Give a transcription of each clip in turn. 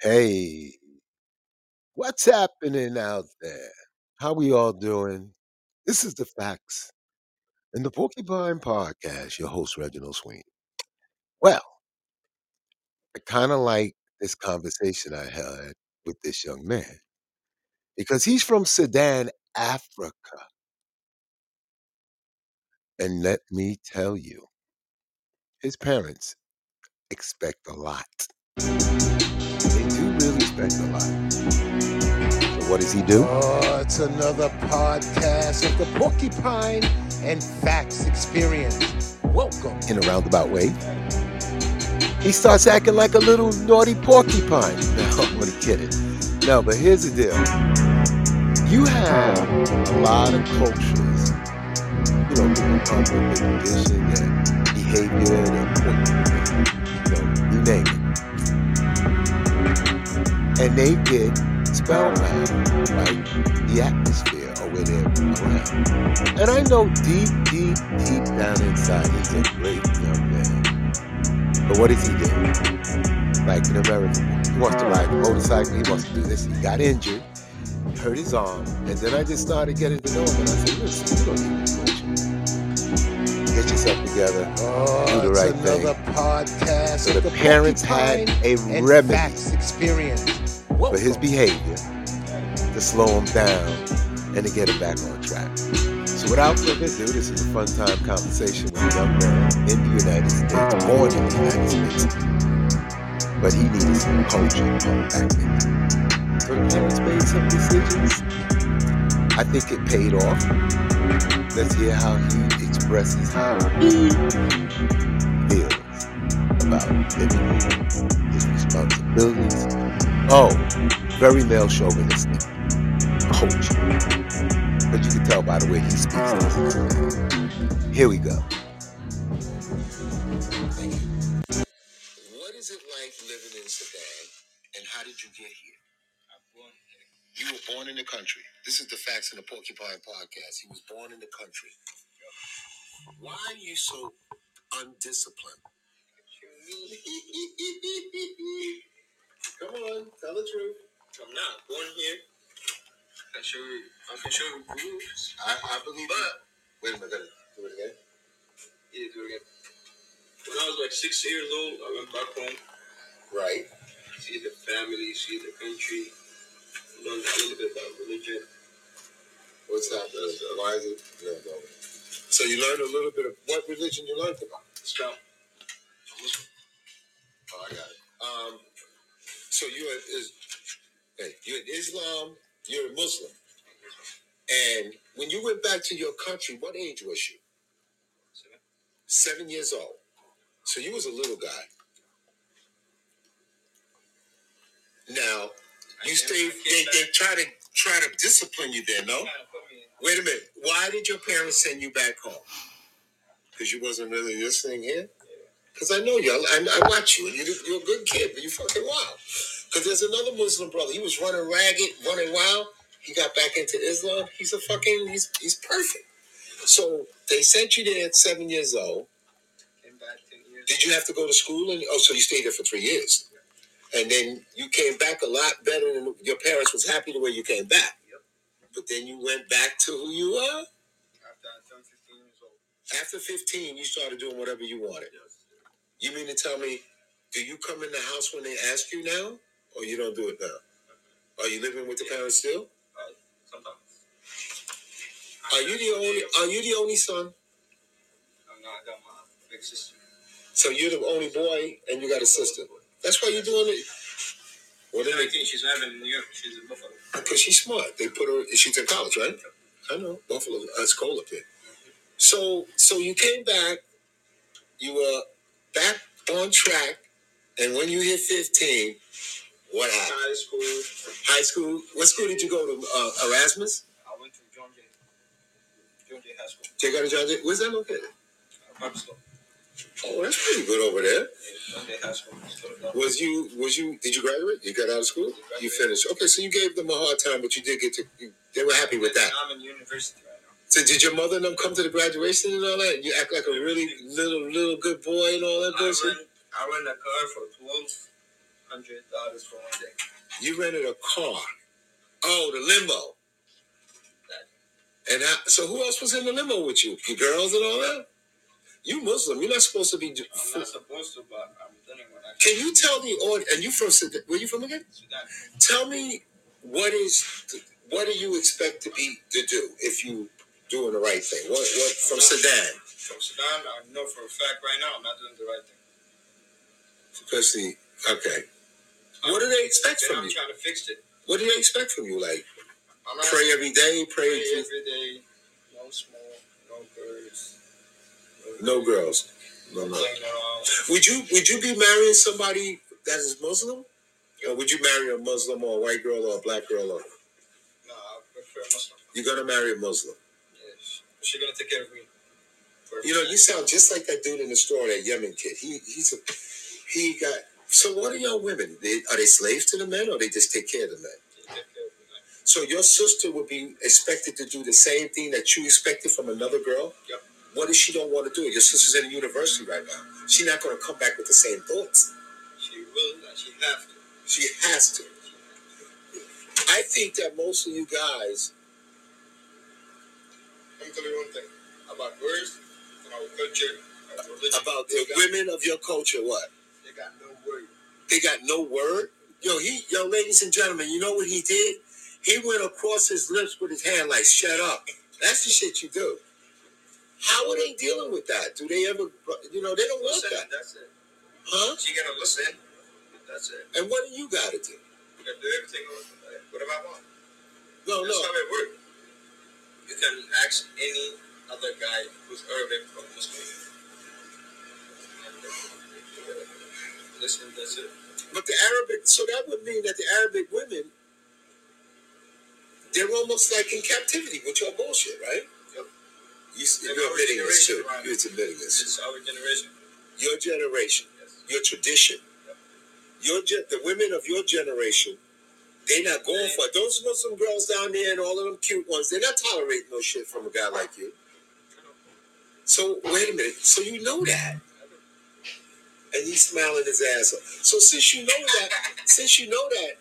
Hey, what's happening out there? How we all doing? This is the facts and the Porcupine Podcast. Your host Reginald Sweeney. Well, I kind of like this conversation I had with this young man because he's from Sudan, Africa, and let me tell you, his parents expect a lot. Really a lot. So what does he do? Oh, it's another podcast of the Porcupine and Facts Experience. Welcome. in a roundabout way. He starts acting like a little naughty porcupine. No, I'm only kidding. No, but here's the deal. You have a lot of cultures, you know, people come with tradition and behavior and you know, you name it. And they get spellbound by the atmosphere or where they're around. And I know deep, deep, deep down inside, he's a great young man. But what does he do? Like an American, he wants to oh. ride a motorcycle, he wants to do this. He got injured, hurt his arm, and then I just started getting to know him. And I said, listen, you don't need to. Get yourself together. Oh, Do the right thing. podcast So the the parents had a remedy Experience. For his behavior to slow him down and to get him back on track. So without further ado, this is a fun time conversation with a young man in the United States, born in the United States. But he needs some culture put back in. So the parents made some decisions. I think it paid off. Let's hear how he expresses how he feels about living his responsibilities. Oh, very male chauvinistic culture. But you can tell by the way he speaks. this. Here we go. What is it like living in Sudan, and how did you get here? You were born in the country. This is the Facts in the Porcupine podcast. He was born in the country. Why are you so undisciplined? Come on, tell the truth. I'm not born here. I can show you. I can show you proofs. I, I believe. But Wait a minute. Do it again. yeah, do it again. When I was like six years old, I went back home. Right. See the family, see the country, learn a little bit about religion. What's happening? Why is it? No, no. So you learned a little bit of what religion you learned about? Islam. Oh, I got it. Um, so you're is, you're Islam. You're a Muslim. And when you went back to your country, what age was you? Seven years old. So you was a little guy. Now you stayed. They, they try to try to discipline you there, no? Wait a minute. Why did your parents send you back home? Because you wasn't really listening here. Because I know you. I, I watch you. and You're, you're a good kid, but you're fucking wild. Because there's another Muslim brother. He was running ragged, running wild. He got back into Islam. He's a fucking. He's he's perfect. So they sent you there at seven years old. Came back ten years. Did you have to go to school? And oh, so you stayed there for three years, and then you came back a lot better than your parents was happy the way you came back. But then you went back to who you are. After I turned 15 years old. After 15, you started doing whatever you wanted. You mean to tell me, do you come in the house when they ask you now, or you don't do it now? Are you living with the parents still? Uh, sometimes. Are you the only? Are you the only son? I'm not. I got my big sister. So you're the only boy, and you got a sister. That's why you're doing it. What did they? 19. She's having in New York. She's in Buffalo. Because she's smart. They put her. She's in college, right? I know. Buffalo. uh, It's cold up here. So, so you came back. You were back on track, and when you hit 15, what happened? High school. High school. What school did you go to? Uh, Erasmus. I went to John Jay. John Jay High School. Take out a John Jay. Where's that located? Uh, Barbasco. Oh, that's pretty good over there. John Jay High School. Uh, Was you? Was you? Did you graduate? You got out of school? You finished. Okay, so you gave them a hard time, but you did get to. You, they were happy with that. I'm in university. So did your mother and them come to the graduation and all that? You act like a really little little good boy and all that bullshit. I rent a car for 12. hundred dollars for one day. You rented a car. Oh, the limo. And I, so who else was in the limo with you? The girls and all that? You Muslim. You're not supposed to be. do- I'm not supposed to, but I'm doing what I Can you tell the audience? And you from Sudan? Where you from again? Sudan. Tell me what is what do you expect to be to do if you doing the right thing? What what from Sudan? From Sudan, I know for a fact right now I'm not doing the right thing. Especially okay. Uh, what do they expect from I'm you? trying to fix it. What do they expect from you? Like I'm pray every day, pray. pray every day. No smoke, no girls. No girls. No no. Would you would you be marrying somebody that is Muslim? Or would you marry a Muslim or a white girl or a black girl? Or No, I prefer Muslim. you're gonna marry a Muslim? She's gonna take care of me. You know, you sound just like that dude in the store, that Yemen kid. He he's a he got. So what are y'all women? They, are they slaves to the men, or they just take care of the men? She take care of me. Like, So your sister would be expected to do the same thing that you expected from another girl. Yep. What if she don't want to do it? Your sister's in a university right now. She's not going to come back with the same thoughts. she will she have to. She has to. I think that most of you guys, Let me tell you one thing about birds and our culture, our religion. about the women of your culture, what They got no word. they got no word. Yo, he, yo, ladies and gentlemen, you know what he did? He went across his lips with his hand like, "Shut up." That's the shit you do. How are they dealing with that? Do they ever, you know, they don't want Listen, that, that's it. huh? She gotta listen. That's it. And what do you got to do? You gotta do everything uh, whatever I want. No, That's no. how it works. You can ask any other guy who's Arabic or Muslim. Listen, that's it. But the Arabic, so that would mean that the Arabic women, they're almost like in captivity with your bullshit, right? Yep. You, our admitting this too. right. You're admitting this. It's our generation. Your generation, Yes. your tradition, Yep. your ge- the women of your generation, they're not going for it. Those Muslim girls down there and all of them cute ones, they're not tolerating no shit from a guy like you. So wait a minute. So you know that. And he's smiling his ass off. So since you know that, since you know that,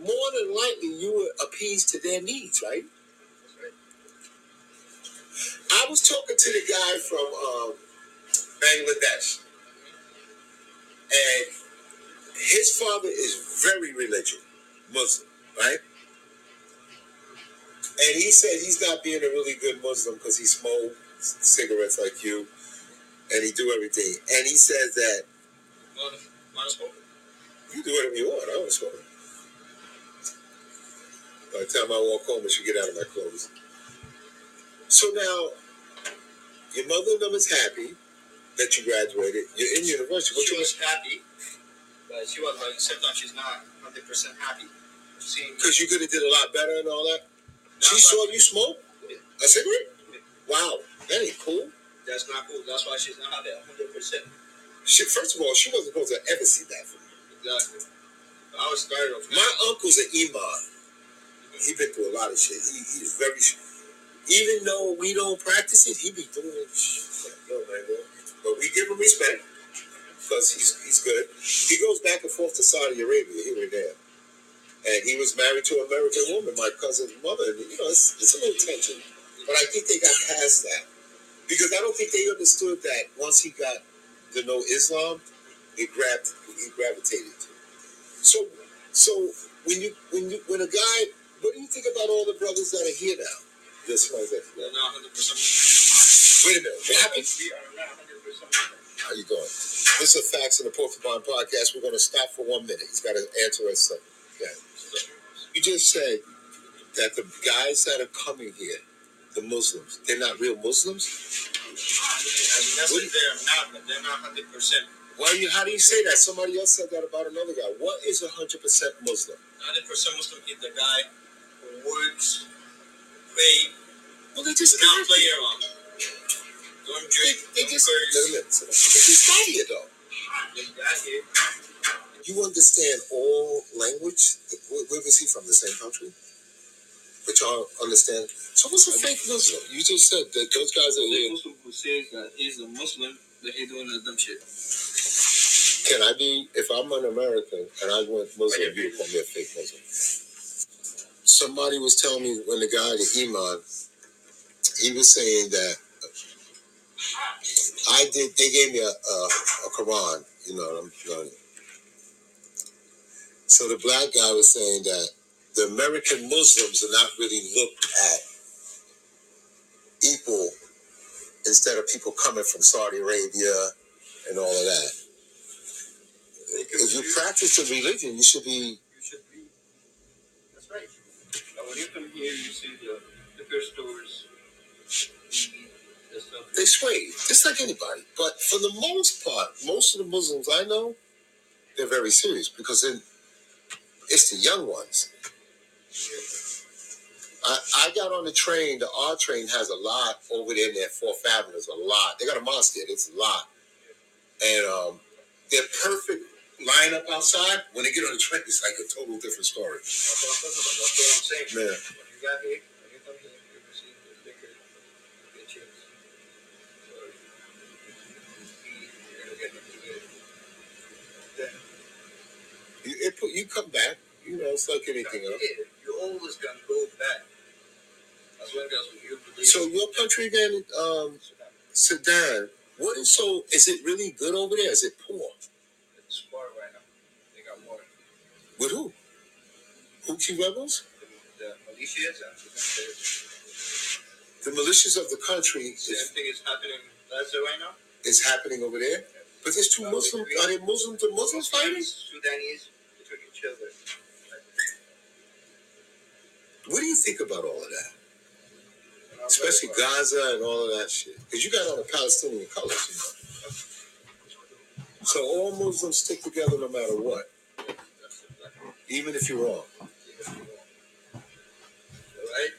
more than likely you would appease to their needs, right? Right. I was talking to the guy from um, Bangladesh, and his father is very religious, Muslim, right? And he said he's not being a really good Muslim because he smokes cigarettes like you, and he do everything. And he says that Well, might as well. you do whatever you want. I don't smoke. By the time I walk home, I should get out of my clothes. So now, your mother and them is happy that you graduated. You're in university. What she was happy, but she was, sometimes she's not 100% happy. Because you could have did a lot better and all that. She saw you smoke a cigarette. Wow, that ain't cool. That's not cool. That's why she's not happy 100%. She, first of all, she wasn't supposed to ever see that from you. Exactly. I was scared of My uncle's an imam. He's been through a lot of shit. He, he's very. Even though we don't practice it, he be doing it. Like, yo, man, yo. But we give him respect because he's he's good. He goes back and forth to Saudi Arabia here and there, and he was married to an American woman, my cousin's mother. And, you know, it's, it's a little tension, but I think they got past that because I don't think they understood that once he got to know Islam, he grabbed he gravitated to. it. So so when you when you when a guy, what do you think about all the brothers that are here now? Just like that. Not 100%. Wait a minute. What happened? We are 100%. How you doing? This is a Facts in the Porcupine podcast. We're going to stop for one minute. He's got to answer us something. Yeah. You just said that the guys that are coming here, the Muslims, they're not real Muslims. I mean, that's what they're not, they're not 100%. Why you? How do you say that? Somebody else said that about another guy. What is a hundred percent Muslim? 100% Muslim is the guy who works, pray, Well, they just do not got play here. around. Don't drink, they don't just curse. let them in. They just got here though. They got here. You understand all language? Where, where was he from? The same country? But y'all understand. So what's a fake Muslim? You just said that those guys are The here. Muslim who says that he's a Muslim, but he's doing the dumb shit. Can I be, if I'm an American and I went Muslim, you call me a fake Muslim? Somebody was telling me when the guy, the Imam, he was saying that uh, I did, they gave me a, a, a Quran, you know, what I'm learning. So the black guy was saying that the American Muslims are not really looked at equal instead of people coming from Saudi Arabia and all of that. If you practice the religion, you should be. You should be. That's right. Now, when you come here, you see the liquor stores. They sway, just like anybody. But for the most part, most of the Muslims I know, they're very serious because then it's the young ones. I, I got on the train. The R train has a lot over there in that Fourth Avenue. There's a lot. They got a there. It's a lot, and um, they're perfect lineup outside. When they get on the train, it's like a total different story. Man, you you come back. You know, it's like anything else. yeah, you always gonna go back. As long as you believe. So your country again, um, Sudan. What is so? Is it really good over there? Is it poor? It's war right now. They got war. With who? Houthi rebels? The, the militias and the militias of the country same is, thing is happening in Gaza right now. is happening over there. But there's two Muslims. Are they Muslims to Muslims fighting? Sudanese between each other. What do you think about all of that? Especially. Gaza and all of that shit. Because you got all the Palestinian colors, you know. So all Muslims stick together no matter what, That's even if you're wrong. Right?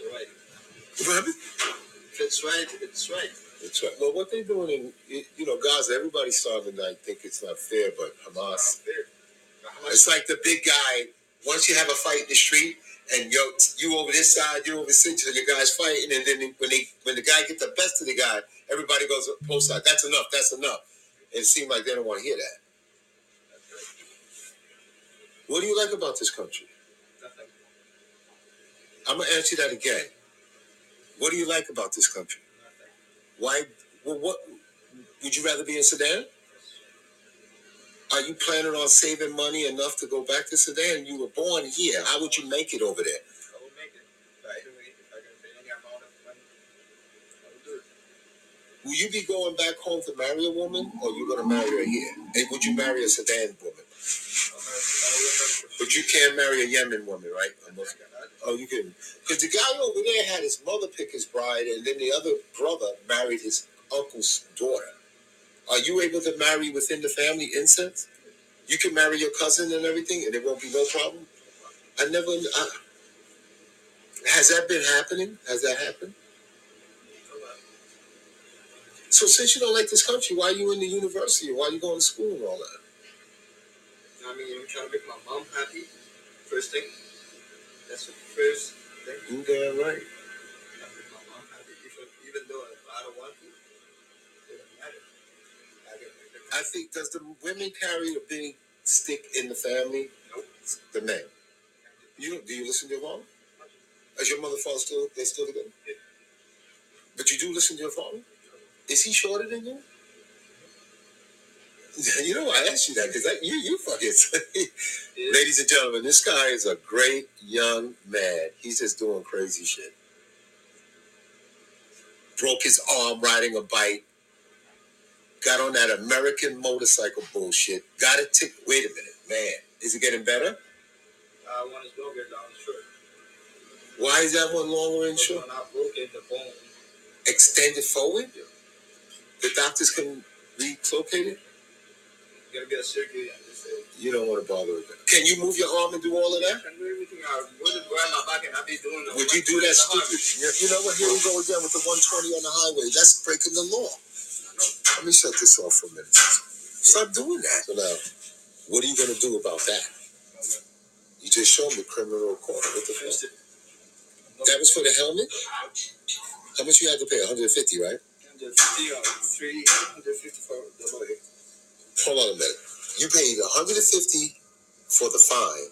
You're right. It's right, it's right. That's right. Well, what they're doing in, you know, Gaza, everybody's starting to think it's not fair, but Hamas, Not fair. How much- it's like the big guy. Once you have a fight in the street, and yo, you over this side, you over this side, your guy's fighting, and then when they when the guy get the best of the guy, everybody goes post side. That's enough. That's enough. It seems like they don't want to hear that. What do you like about this country? Nothing. I'm gonna ask you that again. What do you like about this country? Nothing. Why? Well, what would you rather be in Sudan? Are you planning on saving money enough to go back to Sudan? You were born here. How would you make it over there? I will make it. By the way, if I can pay any amount of money, I will do it. Will you be going back home to marry a woman, or you gonna marry her here? And would you marry a Sudan woman? I'm not, I will not But you can't marry a Yemen woman, right? A Muslim. Oh, you can. Because the guy over there had his mother pick his bride, and then the other brother married his uncle's daughter. Are you able to marry within the family incest? You can marry your cousin and everything, and it won't be no problem. I never. I, has that been happening? Has that happened? So since you don't like this country, why are you in the university? Why are you going to school and all that? I mean, I'm trying to make my mom happy. First thing. That's the first thing. You damn right. I think does the women carry a big stick in the family? Nope. The men. You do you listen to your mom? Is your mother father still they still together? Yeah. But you do listen to your father? Is he shorter than you? You know I asked you that because you you fucking ladies and gentlemen, this guy is a great young man. He's just doing crazy shit. Broke his arm riding a bike. Got on that American motorcycle bullshit. Got a tick. Wait a minute, man. Is it getting better? Uh, one is longer down the short. Why is that one longer and short? when I broke it, the bone, Extend it forward? Yeah. The doctors can relocate it? you gotta get a surgery You don't want to bother with that. Can you move your arm and do all of I that? can do everything. I wouldn't my back and I'd be doing Would you do that stupid? You you know what? Here we go again with the 120 on the highway. That's breaking the law. Let me shut this off for a minute. Stop doing that. So now, what are you going to do about that? You just showed me criminal court. What the fuck? That was for the helmet? How much you had to pay? 150, right? 150 or 350 for the lawyer. hold on a minute. You paid 150 for the fine,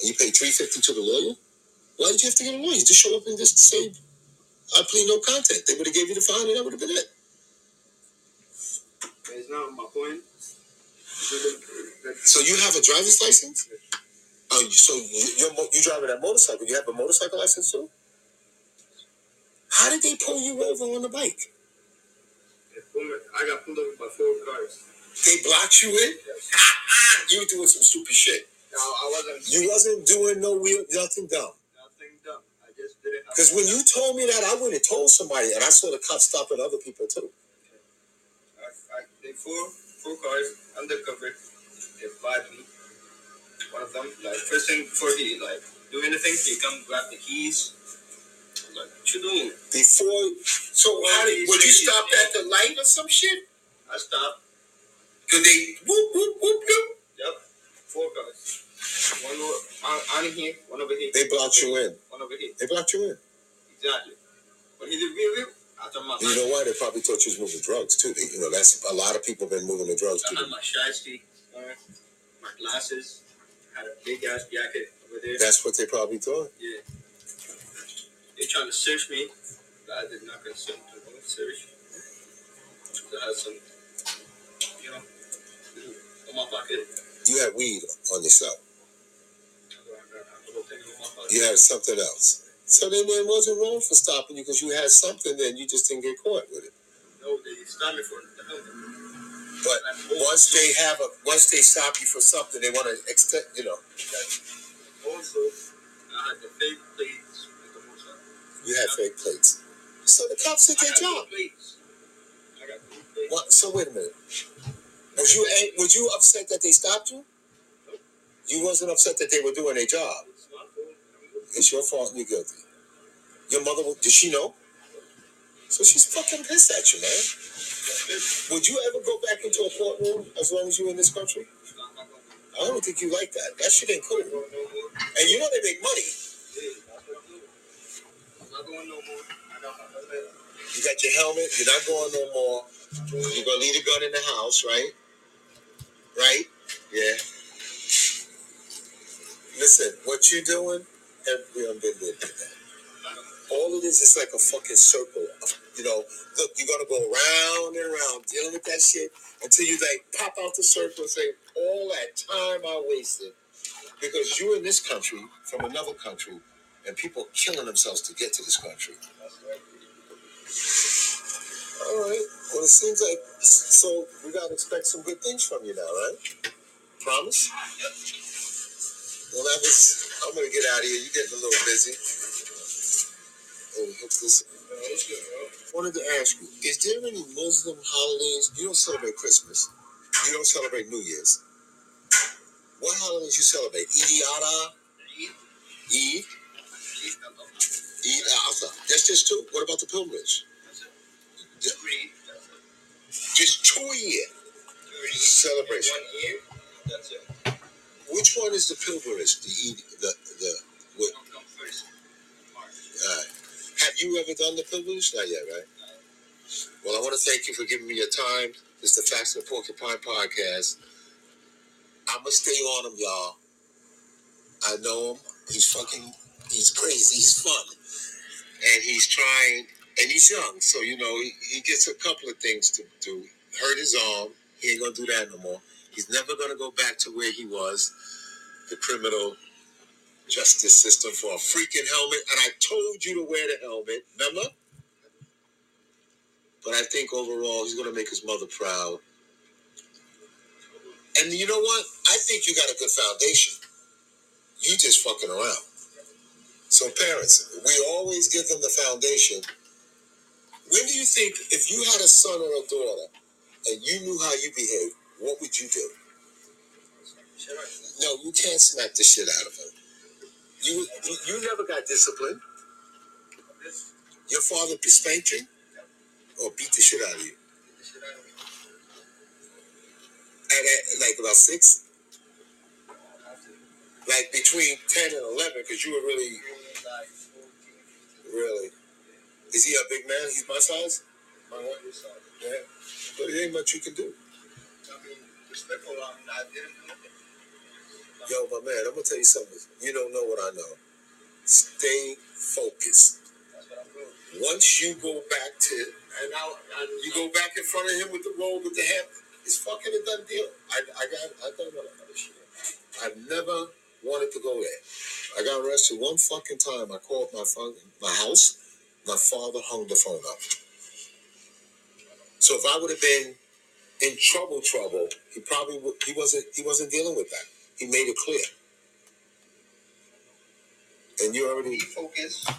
and you paid 350 to the lawyer. Why did you have to get a lawyer? Just show up and just say, "I plead no content." They would have gave you the fine, and that would have been it. It's not my point. So you have a driver's license? Oh, you- so you- you're mo- you driving that motorcycle? You have a motorcycle license too? How did they pull you over on the bike? I got pulled over by four cars. They blocked you in? Yes. you were doing some stupid shit. No, I wasn't You wasn't doing no real nothing dumb. nothing dumb. I just didn't Because when you told me that, I would have told somebody, and I saw the cops stopping other people too. I, I, they four four cars undercover. They applied me. One of them, like first thing before he like do anything, he come grab the keys. I'm like, what you doing? Before, so how did would you stop at the light or some shit? I stopped. Cause they whoop whoop whoop whoop. Yep. Four cars. One over on, on here, one over here. They blocked you in. One over here. They blocked you in. Exactly. When he did real real, I told my You know why? They probably thought you was moving drugs too. They, you know, that's a lot of people been moving the drugs I too. had my shiesty on, uh, my glasses, had a big ass jacket over there. That's what they probably thought. Yeah. They trying to search me, but I did not consent to no search. So I had some, you know, in my pocket. You had weed on yourself. I got a little thing in my pocket. You had something else. So then it wasn't wrong for stopping you because you had something. Then you just didn't get caught with it. No, they stopped me for the. But once they have a, once they stop you for something, they want to extend. You know, Also, I had the fake plates with the you had fake plates. So the cops did their job. plates. I got blue plates. What? So wait a minute. Was you ang- was you upset that they stopped you? You wasn't upset that they were doing their job. It's my fault. I'm good. It's your fault. You're guilty. Your mother did she know? So she's fucking pissed at you, man. Would you ever go back into a courtroom as long as you're in this country? I don't think you like that. That shit ain't cool. And you know they make money. You got your helmet. You're not going no more. You're gonna leave the gun in the house, right? Right? Yeah. Listen, what you doing? All it is is like a fucking circle. Of, you know, look, you're gonna go round and around dealing with that shit until you like pop out the circle and say, all that time I wasted because you're in this country from another country, and people killing themselves to get to this country. All right. Well, it seems like so we gotta expect some good things from you now, right? Promise. Well, that was. I'm gonna get out of here. You're getting a little busy. Oh, this. No, it's good. Wanted to ask you: Is there any Muslim holidays? You don't celebrate Christmas. You don't celebrate New Year's. What holidays you celebrate? Eid al-Adha, Eid, Eat. I'm not- Eid al-Adha. That's just two. What about the pilgrimage? That's it. Read. That's it. Just two a year. Celebration. One year. That's it. Which one is the pilgrimage? The the the. What, uh, have you ever done the pilgrimage? Not yet, right? Well, I want to thank you for giving me your time. This is the Facts of the Porcupine podcast. I'm gonna stay on him, y'all. I know him. He's fucking. He's crazy. He's fun, and he's trying. And he's young, so you know he, he gets a couple of things to do. Hurt his arm. He ain't gonna do that no more. He's never gonna go back to where he was. The criminal justice system for a freaking helmet. And I told you to wear the helmet. Remember? But I think overall he's gonna make his mother proud. And you know what? I think you got a good foundation. You just fucking around. So parents, we always give them the foundation. When do you think if you had a son or a daughter and you knew how you behaved, what would you do? No, you can't smack the shit out of him. You you, you never got disciplined. Your father spanked you or beat the shit out of you. Get the shit out of me. At, at like about six, like between ten and eleven, because you were really, Really, like, 14, 15. really. Is he a big man? He's my size. My one side. Yeah, but it ain't much you can do. I respectful. I didn't do. Yo, my man, I'm gonna tell you something. You don't know what I know. Stay focused. I'm. Once you go back to and now and you go back in front of him with the roll with the hemp, it's fucking a done deal. I I got I done. I never wanted to go there. I got arrested one fucking time. I called my father, my house. My father hung the phone up. So if I would have been in trouble, trouble, he probably he wasn't he wasn't dealing with that. He made it clear. And you already Be focused.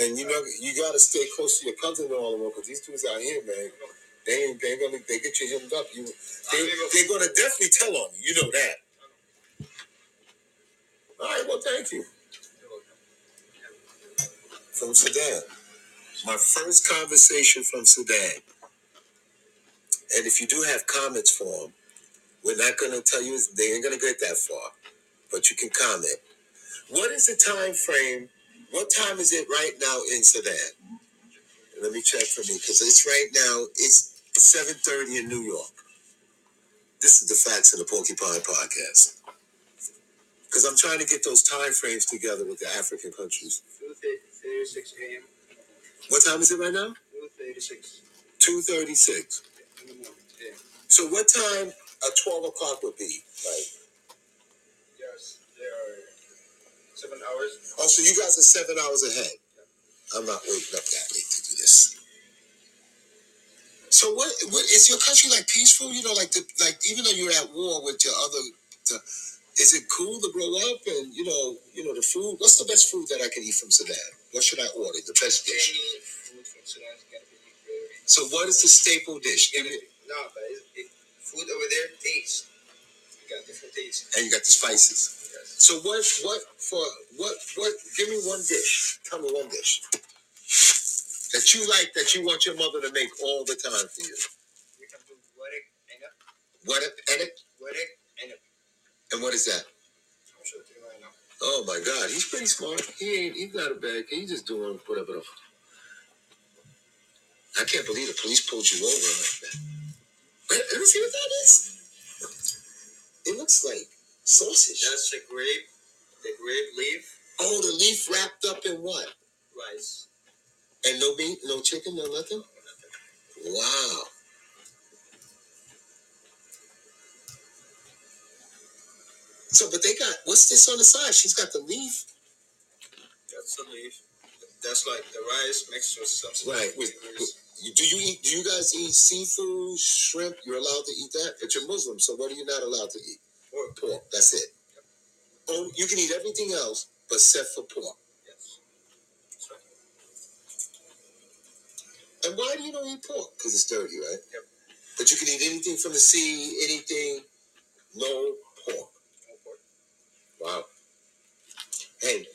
and you know you gotta stay close to your cousin and all of them because these dudes out here, man, they ain't they gonna they get you hemmed up. You they they're gonna definitely tell on you. You know that. All right, well, thank you. From Sudan, my first conversation from Sudan. And if you do have comments for them, we're not gonna tell you they ain't gonna get that far, but you can comment. What is the time frame? What time is it right now in Sudan? Let me check for me because it's right now. It's seven thirty in New York. This is the facts in the Porcupine Podcast. Because I'm trying to get those time frames together with the African countries. 2:36 a.m. What time is it right now? 2:36 Two thirty six. In the morning. Yeah. So what time a twelve o'clock would be? Like Yes, there are seven hours. oh, so you guys are seven hours ahead. I'm not waking up that late to do this. So what? What is your country like peaceful? You know, like the like even though you're at war with your other, the, is it cool to grow up and you know you know the food? What's the best food that I can eat from Sudan? What should I order? The best dish. Any food from Sudan So what is the staple dish? Give me, No, but it, it, food over there tastes. You got different tastes. and you got the spices. Yes. So what? What for? What? What? Give me one dish. Tell me one dish that you like that you want your mother to make all the time for you. We can do warek enep, What? And it? warek enep. And what is that? I'm sure right now. Oh my God, he's pretty smart. He ain't. He's not a bad kid. He's just doing whatever. the- I can't believe the police pulled you over like that. Wait, let me see what that is. It looks like sausage. That's the grape, the grape leaf, Oh, the leaf wrapped up in what? rice. And no meat, no chicken, no nothing. Wow. So, but they got what's this on the side? She's got the leaf. That's the leaf. That's like the rice mixed with some Right. With, with- you- do you eat? Do you guys eat seafood, shrimp? You're allowed to eat that, but you're Muslim, so what are you not allowed to eat? pork. Pork. That's it. Oh, you can eat everything else, but except for pork. Yes. That's right. And why do you don't eat pork? Because it's dirty, right? Yep. But you can eat anything from the sea, anything. No pork. No pork. Wow. Hey,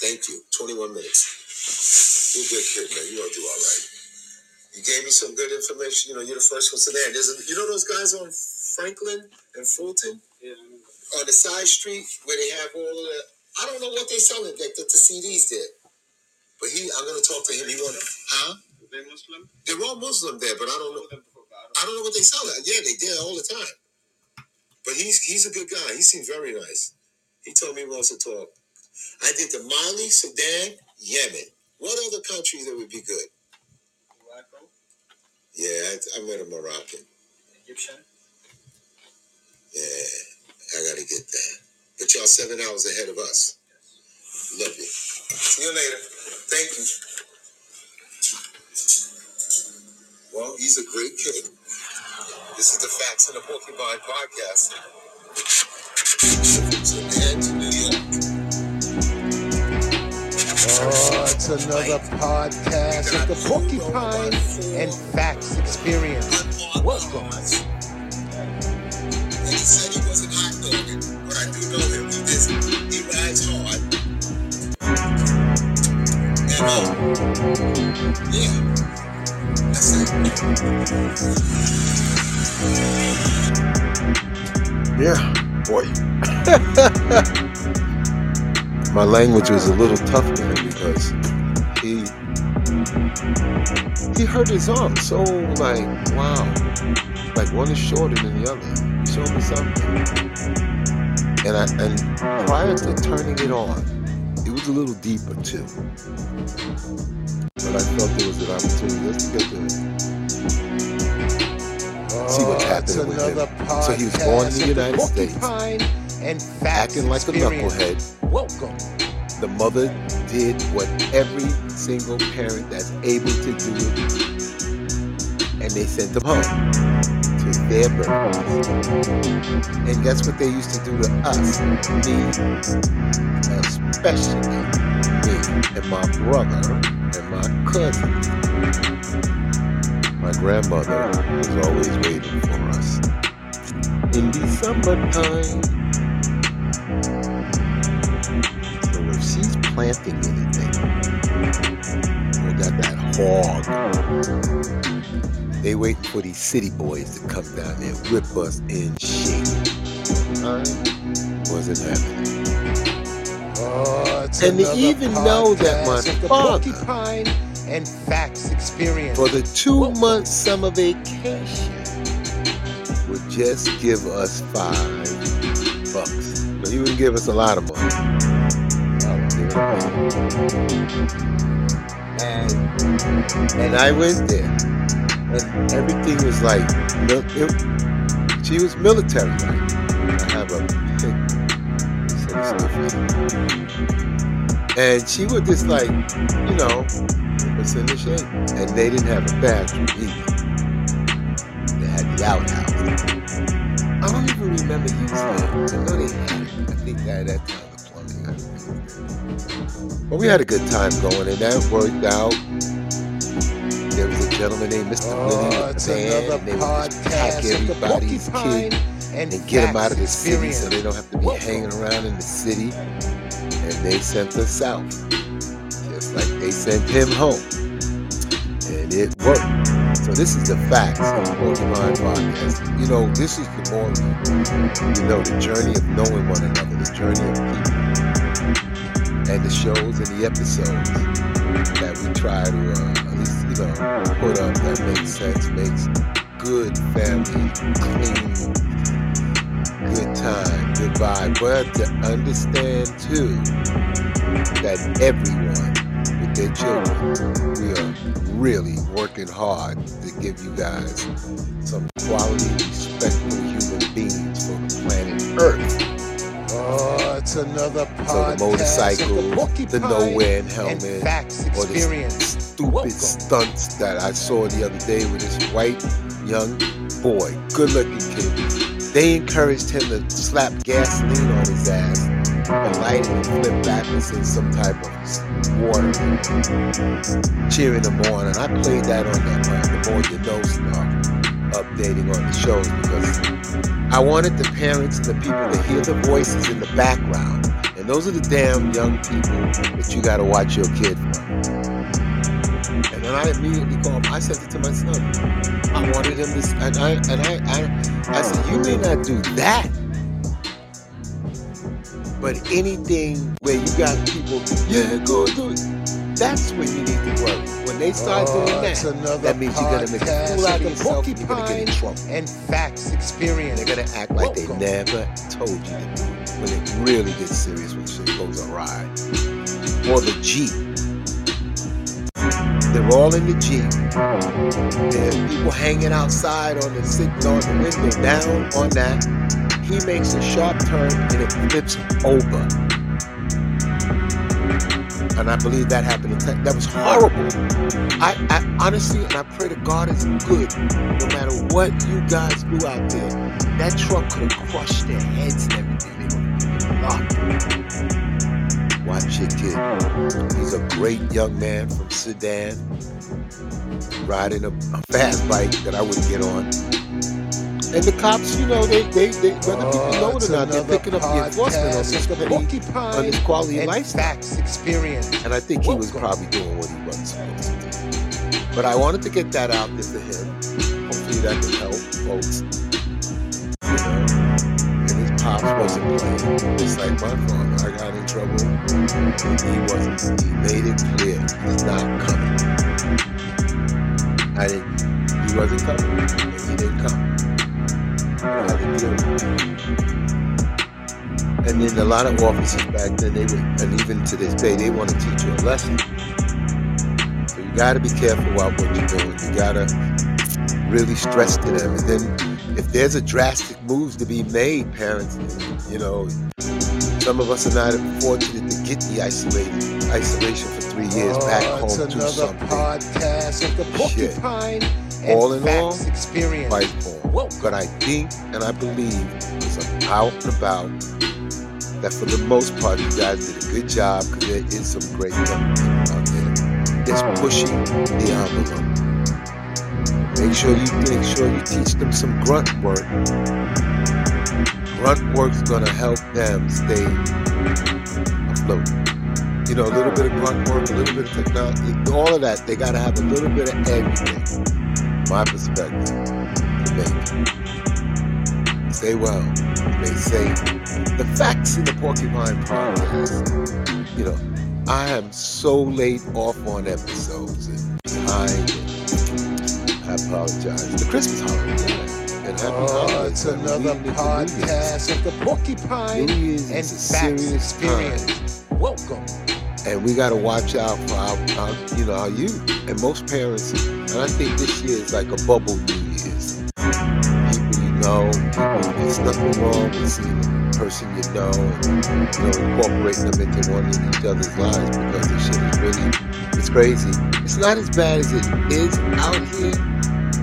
thank you. 21 minutes. You're a good kid, man. You're gonna do all right. You gave me some good information. You know, you're the first one today. There's a, you know those guys on Franklin and Fulton Yeah. on the side street where they have all of the. I don't know what they selling like the, the CDs there. But he, I'm gonna talk to him. He want, huh? They Muslim? They're all Muslim there, but I don't know. know them before, but I I don't know what they sell. Yeah, they did all the time. But he's he's a good guy. He seems very nice. He told me he wants to talk. I did the Mali, Sudan, Yemen. What other countries that would be good? Yeah, I, I met a Moroccan. Egyptian. Yeah, I gotta get that. But y'all seven hours ahead of us. Love you. See you later. Thank you. Well, he's a great kid. This is the Facts in the Porcupine podcast. Oh, it's another podcast of the Porcupine and Facts Experience. Welcome. And he said he wasn't hot dogging, but I do know him. He just he rides hard. And uh, yeah, that's it. Yeah, boy. My language was a little tough there because he he hurt his arm. So like, wow, like one is shorter than the other. He showed me something, and I and prior to turning it on, it was a little deeper too. But I felt there was an opportunity to get the see what's Oh, happening with him. So he was born in the United States, and Facts acting like a Experience. knucklehead. Welcome. The mother did what every single parent that's able to do it, and they sent them home to their birthdays. And guess what they used to do to us? Me, especially me, and my brother, and my cousin. My grandmother was always waiting for us. In December time, so if she's planting anything, we got that hog. They waiting for these city boys to come down there and whip us in shape. I wasn't happening. Oh, And to another even know that my the father- Porcupine and Facts Experience. For the two month summer vacation, would just give us five bucks. But he wouldn't give us a lot of money. Would. And and I went there, and everything was like, mil- it- she was military. I have a it's. And she was just like, you know, us in the shape. And they didn't have a bathroom either. They had the outhouse. I don't even remember using it. I know they had it. I think that at that time the plumbing. I think. But we had a good time going, and that worked out. There was a gentleman named Mr. Willie Oh, with the band, and they would just pack podcast of the everybody's kid and and get them out of the city so they don't have to be Welcome. hanging around in the city. And they sent us south, just like they sent him home. And it worked. So this is the facts of the Porcupine podcast. You know, this is the more you know the journey of knowing one another, the journey of people, and the shows and the episodes that we try to uh, at least you know put up that makes sense, makes good family, clean, good time, good vibe. But to understand too that everyone with their children, really working hard to give you guys some quality, respectful human beings for the planet Earth. Oh, it's another So the motorcycle, the the nowhere in and helmet, Facts or the stupid Welcome. stunts that I saw the other day with this white young boy, good looking kid. They encouraged him to slap gasoline on his ass and light and flip backwards in some type of water, cheering him on. And I played that on that uh, The More You Know stuff, updating on the shows because I wanted the parents and the people to hear the voices in the background. And those are the damn young people that you got to watch your kid from. And then I immediately called. I sent it to my son. I wanted him to, and I and I, I, I said, you may not do that, but anything where you got people, yeah, go do it. That's when you need to worry. When they start Oh, doing that, another that means you're gonna make a fool out of yourself. You're gonna get in trouble. and Facts Experience. They're gonna act like they never told you to do it when it really gets serious when shit goes awry. Or the Jeep. They're all in the Jeep. There's people hanging outside on the sitting on the window down on that. He makes a sharp turn and it flips over. And I believe that happened. That was horrible. I, I honestly, and I pray to God it's good. No matter what you guys do out there, that truck could have crushed their heads and everything. They would have been. Watch your kid. He's a great young man from Sudan, riding a, a fast bike that I wouldn't get on. And the cops, you know, they, they, they whether people oh, know Oh, it it's or not, they're picking up the enforcement on this of the petty, Porcupine on this quality lifestyle. Facts Experience. And I think he was probably doing what he wasn't supposed to do. But I wanted to get that out there to him. Hopefully that can help folks. You know, and his pops wasn't playing. It's like my father. I got in trouble. He wasn't. He made it clear he's not coming. I didn't. He wasn't coming. And he didn't come. And then a lot of offices back then, they would, and even to this day, they want to teach you a lesson. So you got to be careful about what you're doing. You got to really stress to them. And then if there's a drastic moves to be made, parents, you know, some of us are not fortunate to get the isolation isolation for three years oh, back Oh, home it's to another something. podcast of the Shit. All in all, Experience. Fight for. Welcome. But I think and I believe it's I'm out and about that for the most part you guys did a good job because there is some great people out there. It's pushing the envelope. Make sure you make sure you teach them some grunt work. Grunt work's gonna help them stay afloat. You know, a little bit of grunt work, a little bit of technology, all of that. They gotta have a little bit of everything. My perspective to. Stay well, stay safe. The facts in the Porcupine podcast. You know, I am so late off on episodes and behind. I apologize. The Christmas holiday. And happy Oh, holidays. it's another leading into New Year's. podcast of the Porcupine and Facts serious time. Experience. Welcome. And we got to watch out for our, our, you know, our youth. And most parents, and I think this year is like a bubble New Year's. People you know, people, there's nothing wrong with seeing the person you know, and you know, incorporating them into one of each other's lives because this shit is really, it's crazy. It's not as bad as it is out here,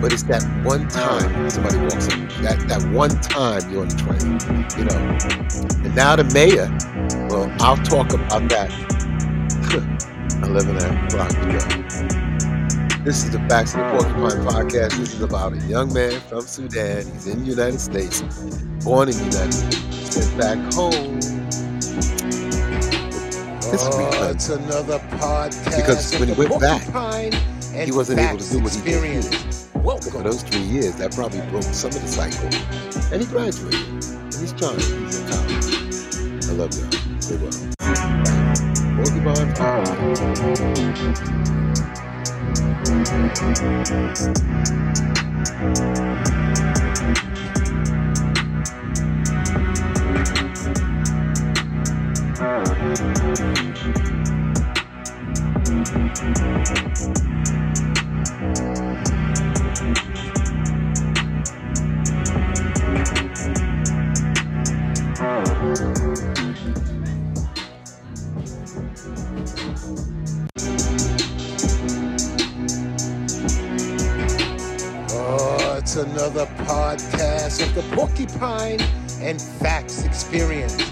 but it's that one time somebody walks up, that that one time you're on the train, you know. And now the mayor, well, I'll talk about that 11 o'clock to go. This is the Facts of the Porcupine podcast. This is about a young man from Sudan. He's in the United States, born in the United States, sent back home. This Oh, fun. it's another podcast Because when he went back, he wasn't able to do what he did. So for those three years, that probably broke some of the cycle. And he graduated. And he's trying. He's in college. I love y'all. Stay well. Porcupine Podcast. The Porcupine and Facts Experience.